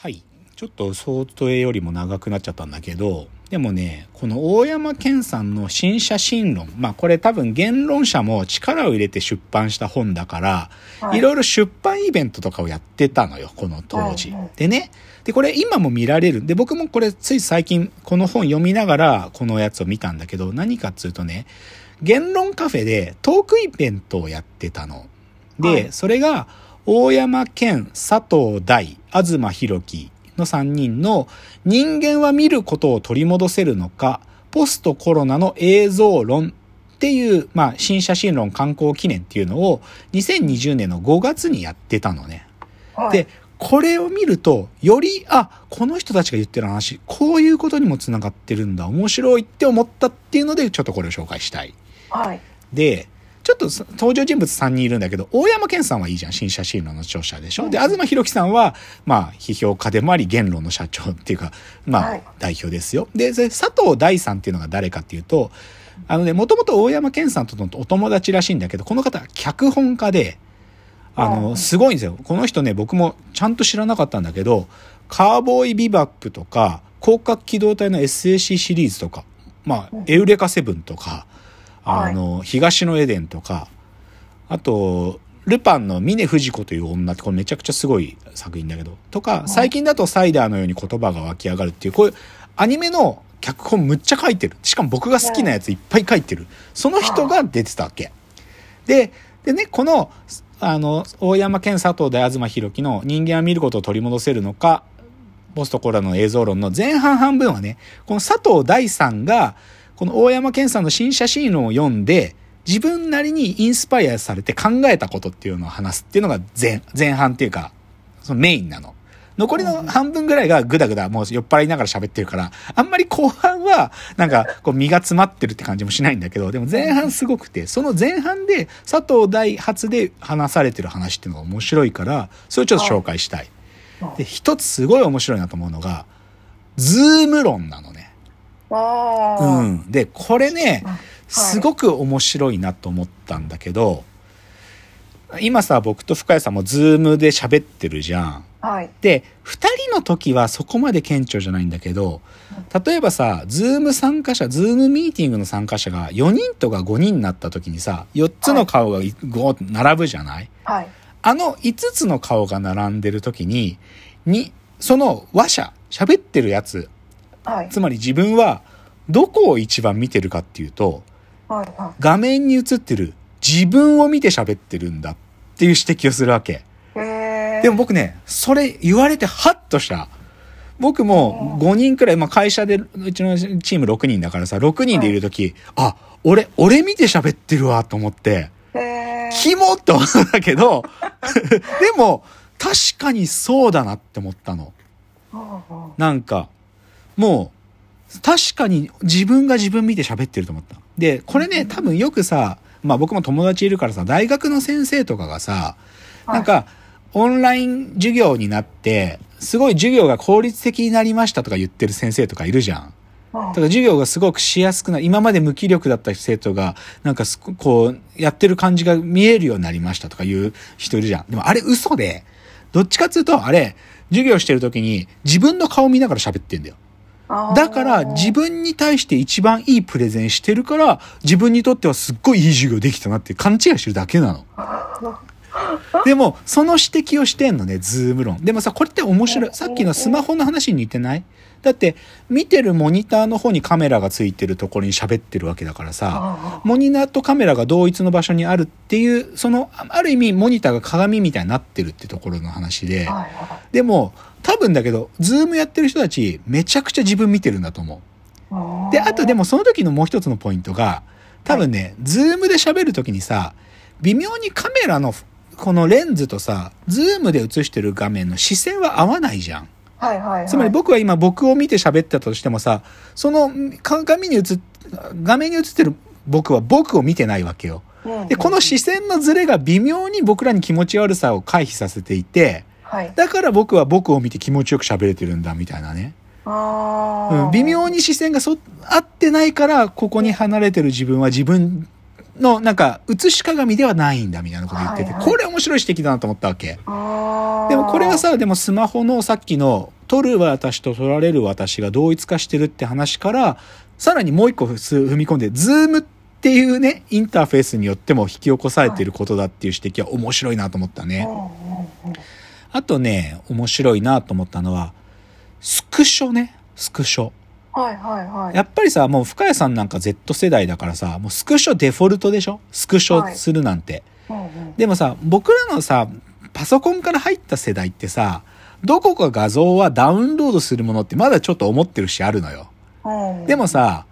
はい。ちょっと想定よりも長くなっちゃったんだけど、でもね、この大山健さんの新写真論。まあこれ多分言論者も力を入れて出版した本だから、はいいろいろ出版イベントとかをやってたのよ、この当時。はいはいでね、で、これ今も見られる。で、僕もこれつい最近この本読みながらこのやつを見たんだけど、何かっつうとね、言論カフェでトークイベントをやってたの。で、はいそれが大山健、佐藤大、東博樹の3人の人間は見ることを取り戻せるのか、ポストコロナの映像論っていう、まあ、新写真論観光記念っていうのを2020年の5月にやってたのね。はいで、これを見ると、より、あ、この人たちが言ってる話、こういうことにもつながってるんだ、面白いって思ったっていうので、ちょっとこれを紹介したい。はい。で、ちょっとそ登場人物3人いるんだけど、大山健さんはいいじゃん。新写真論の著者でしょ？で、東博樹さんは、まあ、批評家でもあり、言論の社長っていうか、まあ、はい代表ですよ。で、佐藤大さんっていうのが誰かっていうと、あのね、もともと大山健さんとのお友達らしいんだけど、この方は脚本家で、ああの、あすごいんですよ。この人ね、僕もちゃんと知らなかったんだけど、カーボーイビバップとか、広角機動隊の SAC シリーズとか、まあ、エウレカセブンとか、あの、東のエデンとか、あと、ルパンの峰不二子という女って、これめちゃくちゃすごい作品だけど、とか、最近だとサイダーのように言葉が湧き上がるっていう、こういうアニメの脚本むっちゃ書いてる。しかも僕が好きなやついっぱい書いてる。その人が出てたわけ。で、でね、この、あの、大山健佐藤大東博樹の人間は見ることを取り戻せるのか、ポストコロナの映像論の前半半分はね、この佐藤大さんが、この大山健さんの新写真論を読んで、自分なりにインスパイアされて考えたことっていうのを話すっていうのが前、前半っていうか、そのメインなの。残りの半分ぐらいがグダグダもう酔っ払いながら喋ってるから、あんまり後半はなんかこう身が詰まってるって感じもしないんだけど、でも前半すごくて、その前半で佐藤大発で話されてる話っていうのが面白いから、それをちょっと紹介したい。で、一つすごい面白いなと思うのが、 Zoom 論なのね。う。ん。で、これね、はいすごく面白いなと思ったんだけど、今さ、僕と深谷さんも Zoom で喋ってるじゃん。はい。で、二人の時はそこまで顕著じゃないんだけど、例えばさ、 Zoom 参加者、 Zoom ミーティングの参加者が4人とか5人になった時にさ、4つの顔がこう並ぶじゃない？はい。あの5つの顔が並んでる時に、に、その話者、喋ってるやつ、はい。つまり自分はどこを一番見てるかっていうと、はい。は画面に映ってる自分を見て喋ってるんだっていう指摘をするわけ。でも僕ね、それ言われてハッとした。僕も5人くらい、まあ会社でうちのチーム6人だからさ、6人でいるとき、あ、俺、俺見て喋ってるわと思って。キモって思ったんだけど、でも、確かにそうだなって思ったの。なんか、もう、確かに自分が自分見て喋ってると思った。で、これね、多分よくさ、まあ僕も友達いるからさ、大学の先生とかがさ、あなん、か、オンライン授業になって、すごい授業が効率的になりましたとか言ってる先生とかいるじゃん。はいだから授業がすごくしやすくな今まで無気力だった生徒が、なんかすこう、やってる感じが見えるようになりましたとかいう人いるじゃん。でもあれ嘘で、どっちかっていうと、あれ、授業してる時に自分の顔見ながら喋ってんだよ。だから自分に対して一番いいプレゼンしてるから、自分にとってはすっごいいい授業できたなって勘違いしてるだけなの。でも、その指摘をしてんのね、ズーム論。でもさ、これって面白い。さっきのスマホの話に似てない？だって、見てるモニターの方にカメラがついてるところに喋ってるわけだからさ、あモニターとカメラが同一の場所にあるっていう、その、ある意味モニターが鏡みたいになってるってところの話で、でも、多分だけど、 Zoom やってる人たち、めちゃくちゃ自分見てるんだと思う。い。で、あとでもその時のもう一つのポイントが、多分ね、 Zoom で喋る時にさ、微妙にカメラのこのレンズとさ、 Zoom で映してる画面の視線は合わないじゃん。はいはいはい。つまり僕は今僕を見て喋ってたとしてもさ、その鏡に映っ、画面に映ってる僕は僕を見てないわけよ。うんで、この視線のズレが微妙に僕らに気持ち悪さを回避させていて、はい。だから僕は僕を見て気持ちよく喋れてるんだみたいなね。うん、微妙に視線がそ合ってないからここに離れてる自分は自分の、なんか、写し鏡ではないんだみたいなこと言ってて、はいはいこれ面白い指摘だなと思ったわけ。でもこれは、さ、でもスマホのさっきの、撮る私と撮られる私が同一化してるって話から、さらにもう一個踏み込んで、 Zoom っていうね、インターフェースによっても引き起こされていることだっていう指摘は面白いなと思ったね。うんうんうんあとね、面白いなと思ったのは、スクショね、スクショ。はいはいはい。やっぱりさ、もう深谷さんなんか Z 世代だからさ、もうスクショデフォルトでしょ？スクショするなんて。うんうんでもさ、僕らのさ、パソコンから入った世代ってさ、どこか画像はダウンロードするものってまだちょっと思ってるしあるのよ。うんでもさ、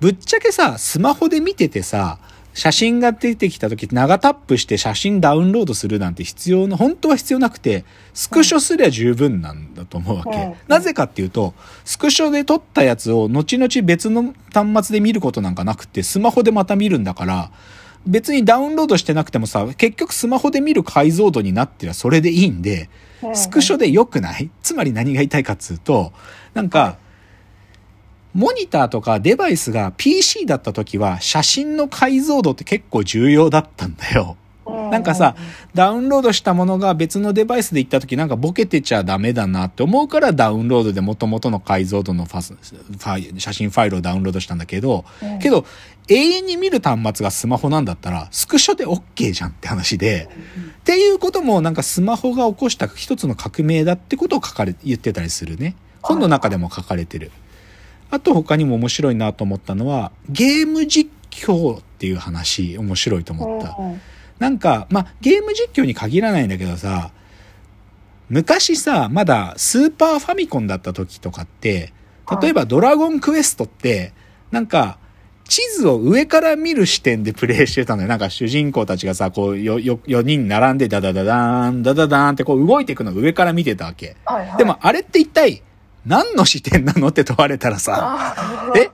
ぶっちゃけさ、スマホで見ててさ、写真が出てきた時長タップして写真ダウンロードするなんて必要な、本当は必要なくて、スクショすりゃ十分なんだと思うわけ。うん。なぜかっていうと、スクショで撮ったやつを後々別の端末で見ることなんかなくて、スマホでまた見るんだから、別にダウンロードしてなくてもさ、結局スマホで見る解像度になってりゃそれでいいんで、うん。スクショで良くない？つまり何が言いたいかっつうと、なんか、モニターとかデバイスが PC だった時は写真の解像度って結構重要だったんだよ。なんかさ、ダウンロードしたものが別のデバイスで行った時なんかボケてちゃダメだなって思うからダウンロードで元々の解像度のファスファイ写真ファイルをダウンロードしたんだけど、うんけど永遠に見る端末がスマホなんだったらスクショで OK じゃんって話で、っていうこともなんかスマホが起こした一つの革命だってことを書かれ、言ってたりするね。本の中でも書かれてる。あと他にも面白いなと思ったのは、ゲーム実況っていう話、面白いと思った。なんか、まあ、ゲーム実況に限らないんだけどさ、昔さ、まだスーパーファミコンだった時とかって、例えばドラゴンクエストって、なんか、地図を上から見る視点でプレイしてたのよ。なんか主人公たちがさ、こう、よ、よ、4人並んでダダダダーン、ダダダーンってこう動いていくのを上から見てたわけ。はいはいでもあれって一体何の視点なのって問われたらさ、あえ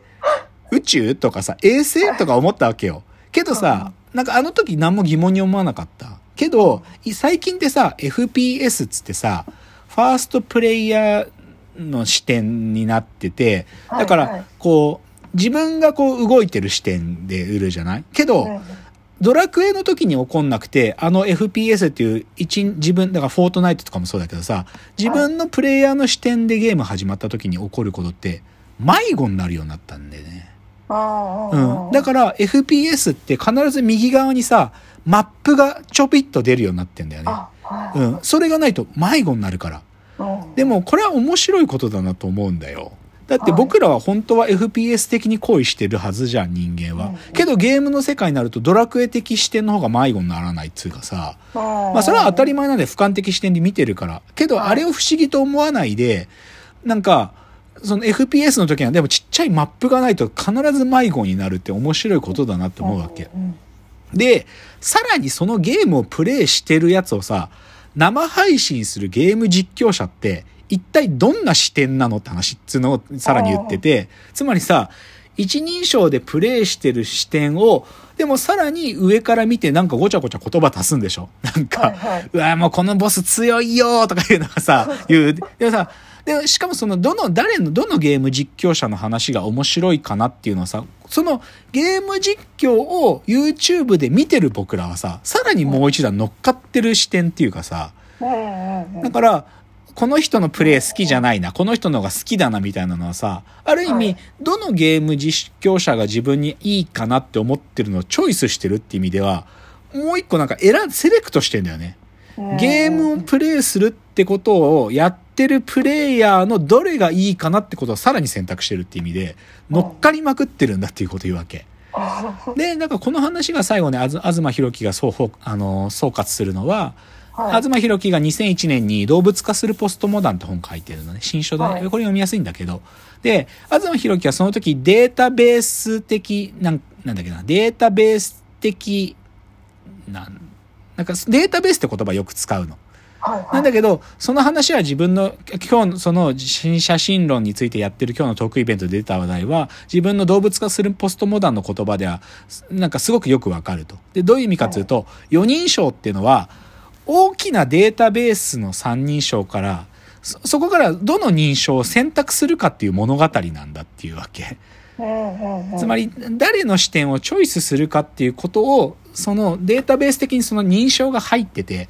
宇宙とかさ、衛星とか思ったわけよ。けどさ、なんかあの時何も疑問に思わなかった。けど、い最近ってさ、FPS っつってさ、ファーストプレイヤーの視点になってて、だから、こう、自分がこう動いてる視点で売るじゃない？けど、うんドラクエの時に起こんなくて、あの FPS っていう一、自分、だからフォートナイトとかもそうだけどさ、自分のプレイヤーの視点でゲーム始まった時に起こることって、迷子になるようになったんでね。あうん。だから FPS って必ず右側にさ、マップがちょぴっと出るようになってんだよね。うん。それがないと迷子になるから。うんでもこれは面白いことだなと思うんだよ。だってはい僕らは本当は FPS 的に恋してるはずじゃん、人間は。けどゲームの世界になるとドラクエ的視点の方が迷子にならないっつうかさ。まあそれは当たり前なんで俯瞰的視点で見てるから。けどはいあれを不思議と思わないで、なんか、その FPS の時にはでもちっちゃいマップがないと必ず迷子になるって面白いことだなって思うわけ。うんで、さらにそのゲームをプレイしてるやつをさ、生配信するゲーム実況者って、一体どんな視点なのって話っつうのをさらに言ってて、つまりさ、一人称でプレイしてる視点を、でもさらに上から見てなんかごちゃごちゃ言葉足すんでしょ？なんか、はいはい。うわもうこのボス強いよとかいうのがさ、言う。でもさ、で、しかもその、どの、誰の、どのゲーム実況者の話が面白いかなっていうのはさ、そのゲーム実況を YouTube で見てる僕らはさ、さらにもう一段乗っかってる視点っていうかさ、だから、この人のプレイ好きじゃないな、この人の方が好きだなみたいなのはさ、ある意味はい、どのゲーム実況者が自分にいいかなって思ってるのをチョイスしてるって意味では、もう一個なんか選ん、セレクトしてんだよね。ゲームをプレイするってことをやってるプレイヤーのどれがいいかなってことをさらに選択してるって意味で、乗っかりまくってるんだっていうことを言うわけ。あで、なんかこの話が最後ね、あず東博樹が総ほあの総括するのは、はい東博樹が2001年に動物化するポストモダンって本書いてるのね。新書で、はいこれ読みやすいんだけど。で、東博樹はその時データベース的、なん、なんだっけな、データベース的、なん、なんかデータベースって言葉よく使うの。はいはいなんだけど、その話は自分の、今日のその新写真論についてやってる今日のトークイベントで出た話題は、自分の動物化するポストモダンの言葉では、なんかすごくよくわかると。で、どういう意味かというと、4人称っていうのは、大きなデータベースの三人称から、そ、そこからどの認証を選択するかっていう物語なんだっていうわけ。つまり、誰の視点をチョイスするかっていうことを、そのデータベース的にその認証が入ってて、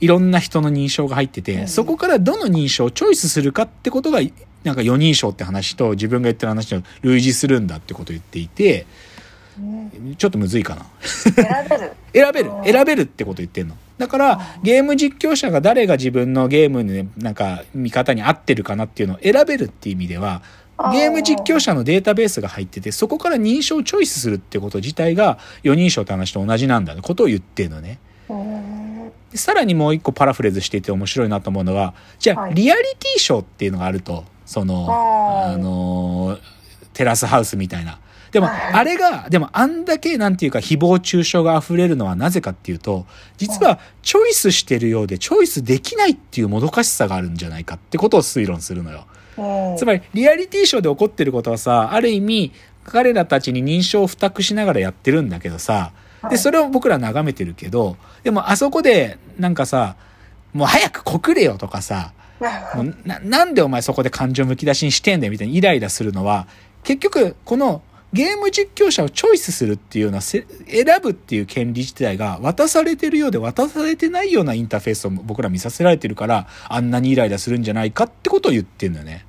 いろんな人の認証が入ってて、うんそこからどの認証をチョイスするかってことが、なんか4人称って話と自分が言ってる話と類似するんだってことを言っていて、うんちょっとむずいかな。選べる。選べるうん選べるってこと言ってんの。だから、ゲーム実況者が誰が自分のゲームに、なんか、見方に合ってるかなっていうのを選べるっていう意味では、ゲーム実況者のデータベースが入ってて、そこから認証をチョイスするってこと自体が、4人称って話と同じなんだね、ことを言ってるのね。さらにもう一個パラフレーズしていて面白いなと思うのは、じゃあ、はいリアリティショーっていうのがあると、その、あのーテラスハウスみたいな。でも、はい。あれが、でもあんだけなんていうか誹謗中傷が溢れるのはなぜかっていうと、実はチョイスしてるようでチョイスできないっていうもどかしさがあるんじゃないかってことを推論するのよ。う。んつまり、リアリティショーで起こってることはさ、ある意味、彼らたちに認証を付託しながらやってるんだけどさ、で、はい。それを僕ら眺めてるけど、でもあそこで、なんかさ、もう早く告れよとかさ、もうななんでお前そこで感情むき出しにしてんだよみたいにイライラするのは、結局、このゲーム実況者をチョイスするっていうような、選ぶっていう権利自体が渡されてるようで渡されてないようなインターフェースを僕ら見させられてるから、あんなにイライラするんじゃないかってことを言ってんだよね。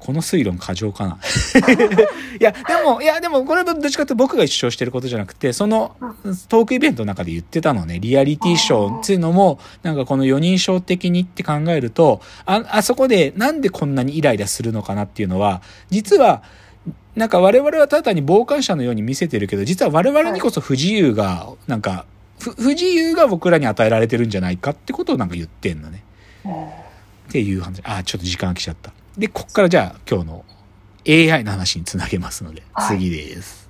この推論過剰かな？いや、でも、いや、でも、これはどっちかというと僕が主張してることじゃなくて、そのトークイベントの中で言ってたのね、リアリティショーっていうのも、なんかこの4人称的にって考えると、あ、あそこでなんでこんなにイライラするのかなっていうのは、実は、なんか我々はただに傍観者のように見せてるけど、実は我々にこそ不自由が、なんか、不自由が僕らに与えられてるんじゃないかってことをなんか言ってんのね。っていう話。あ、ちょっと時間が来ちゃった。で、こっからじゃあ今日の AI の話につなげますので、はい次です。